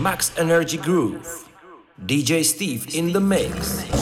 Max Energy Groove. DJ Steve in the mix.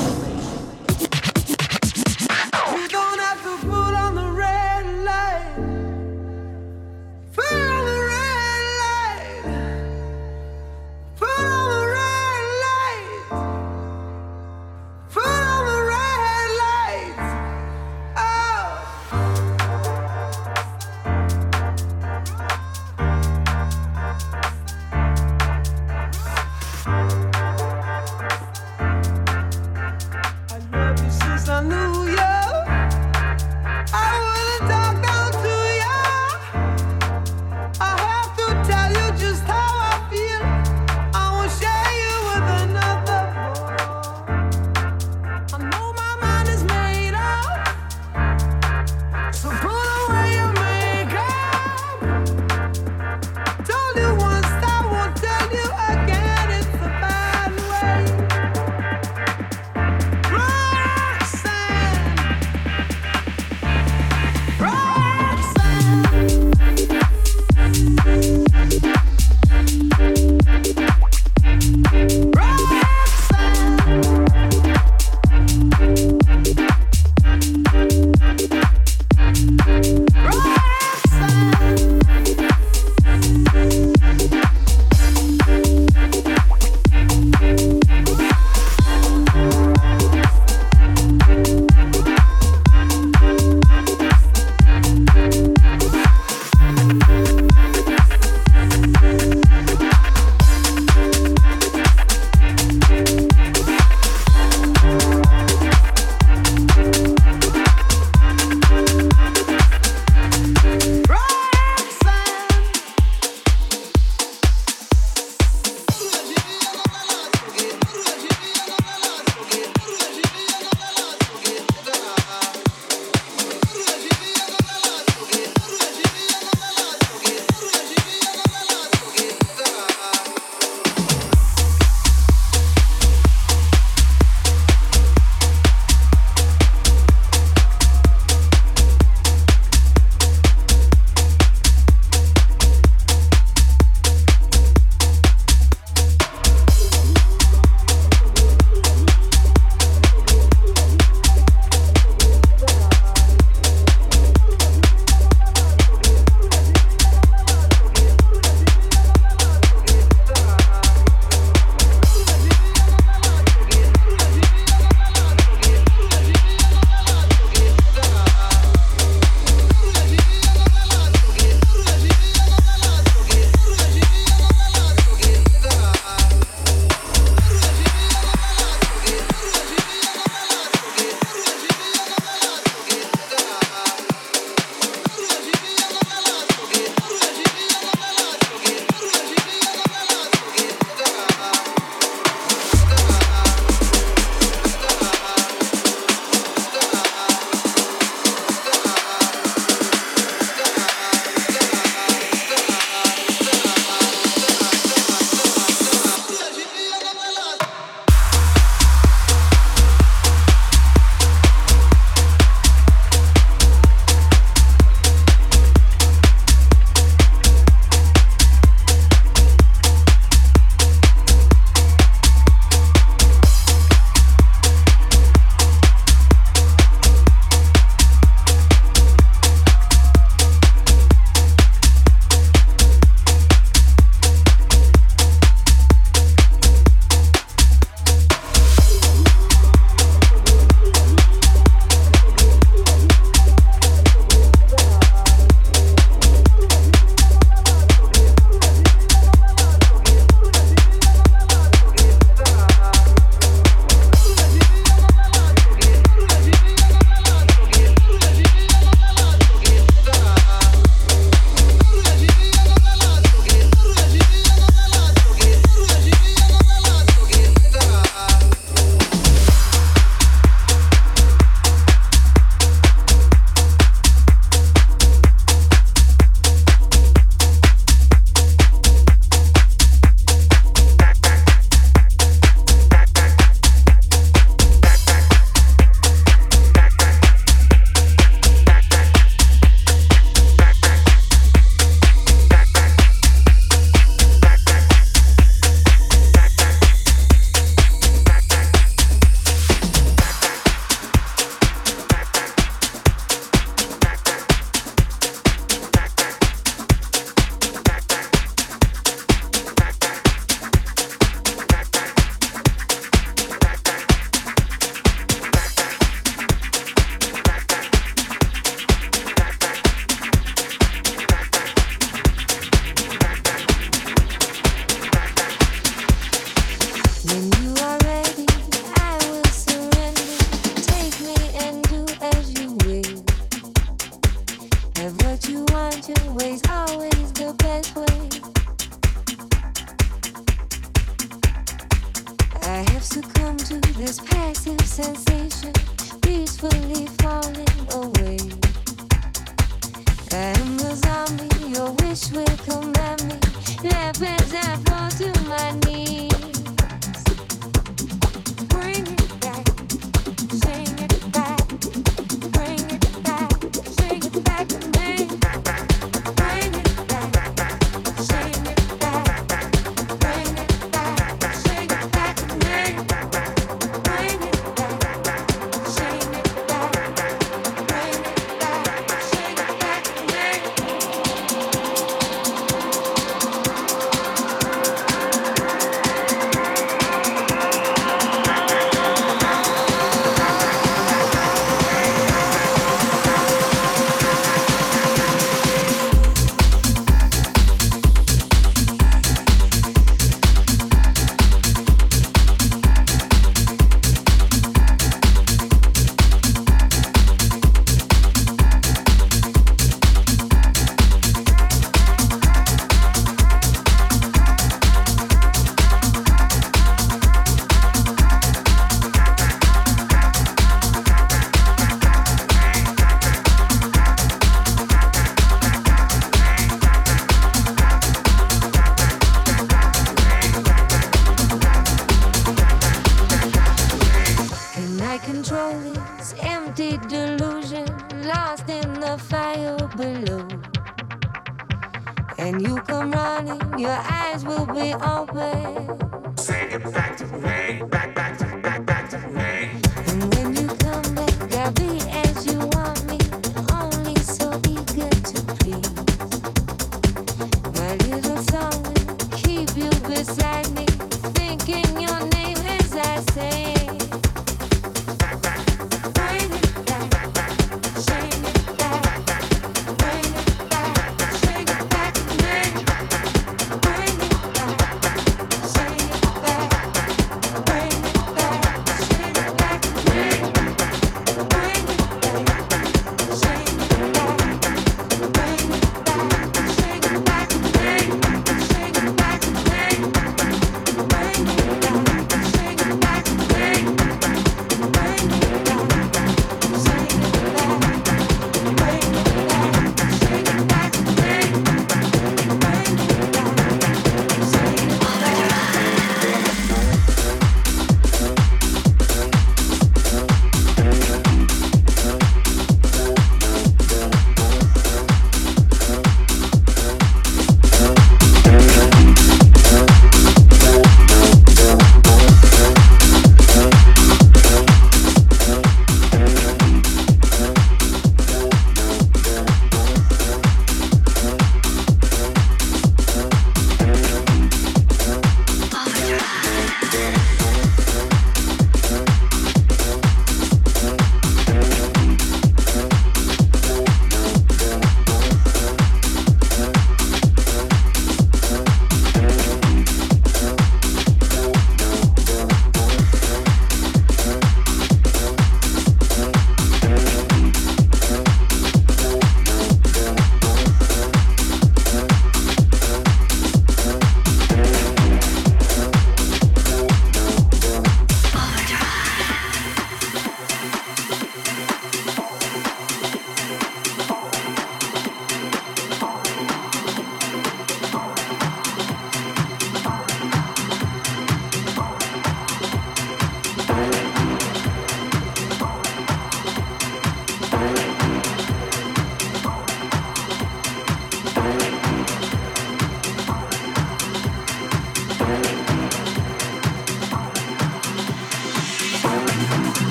always. Say it back to me, back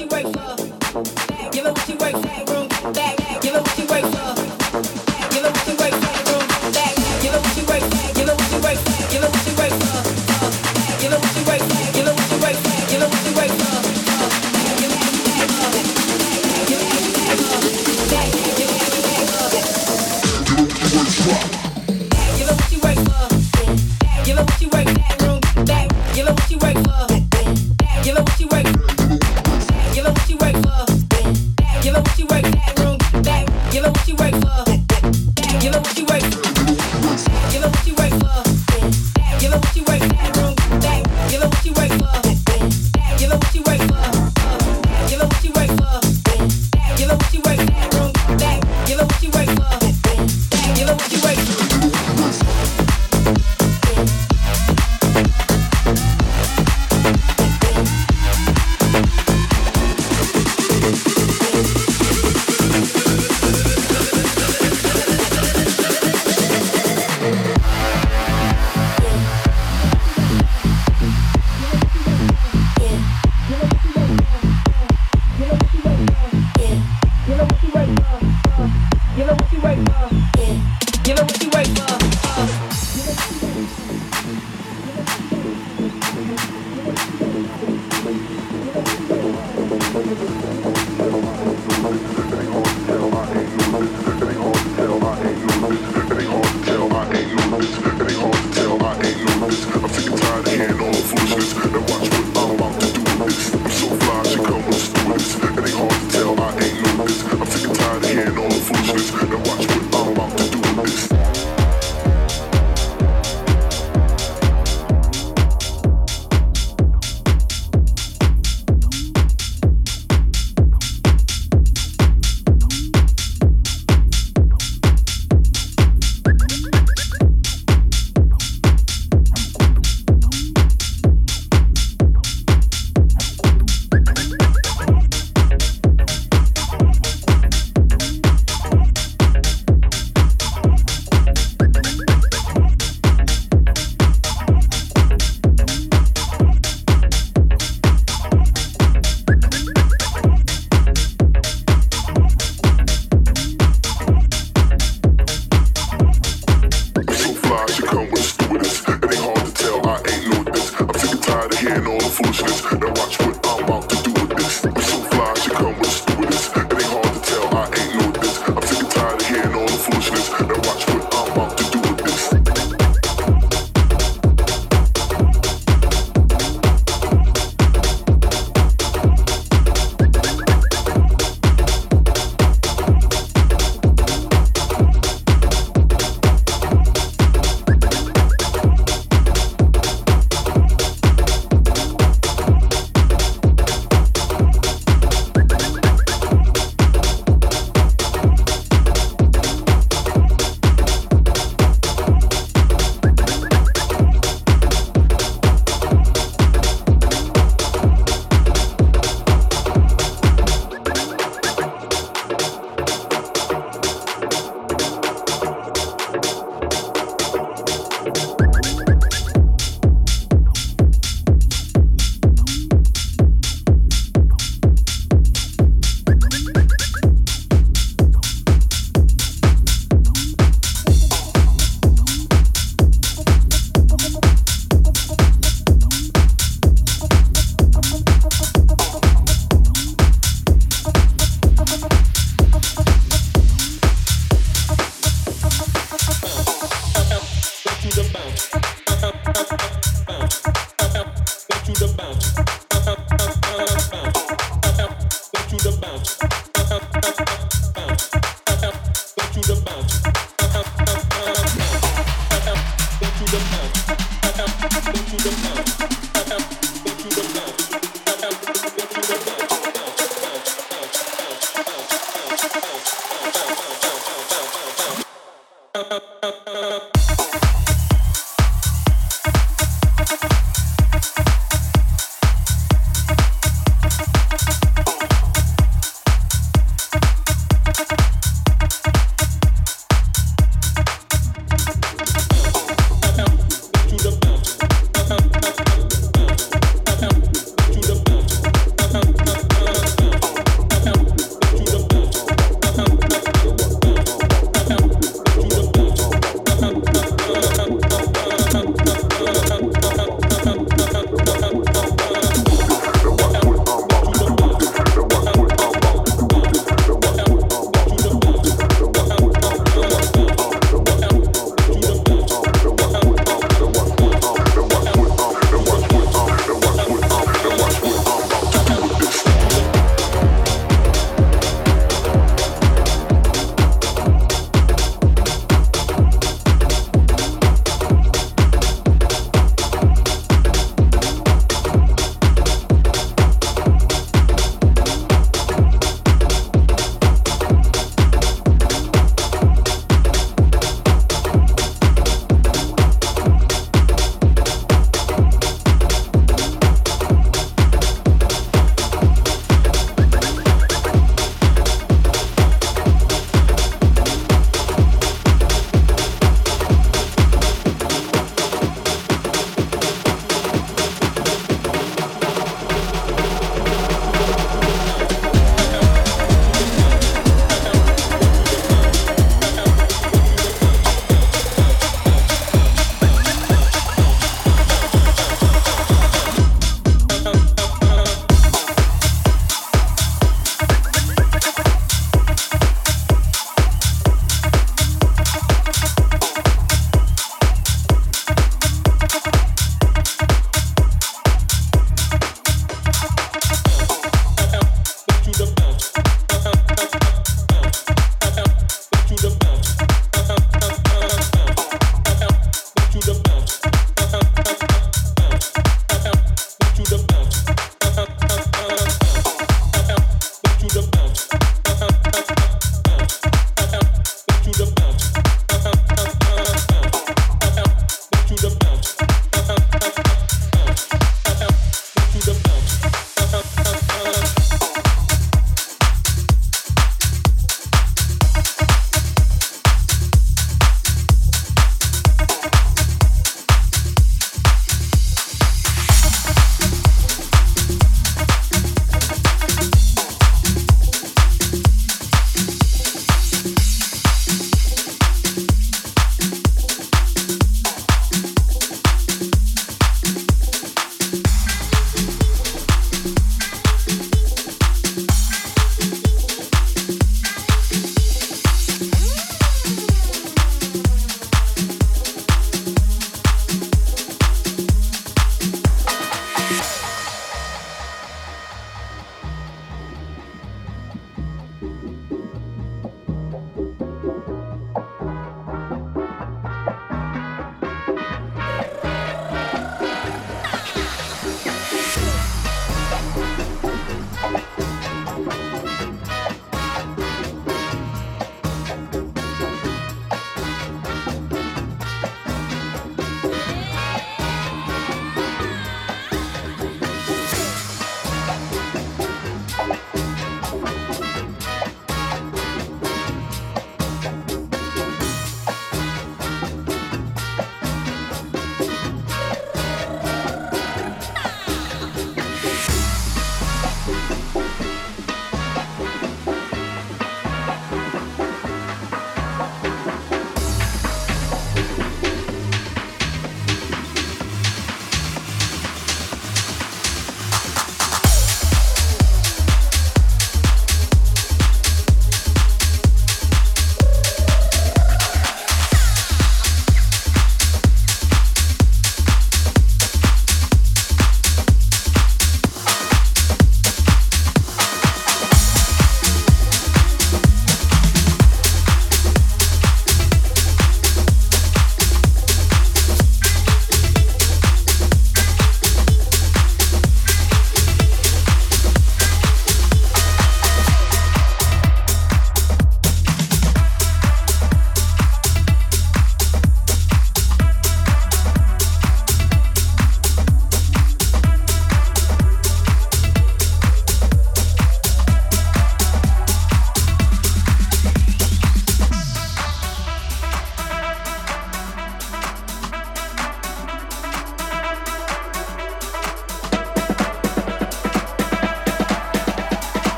you right.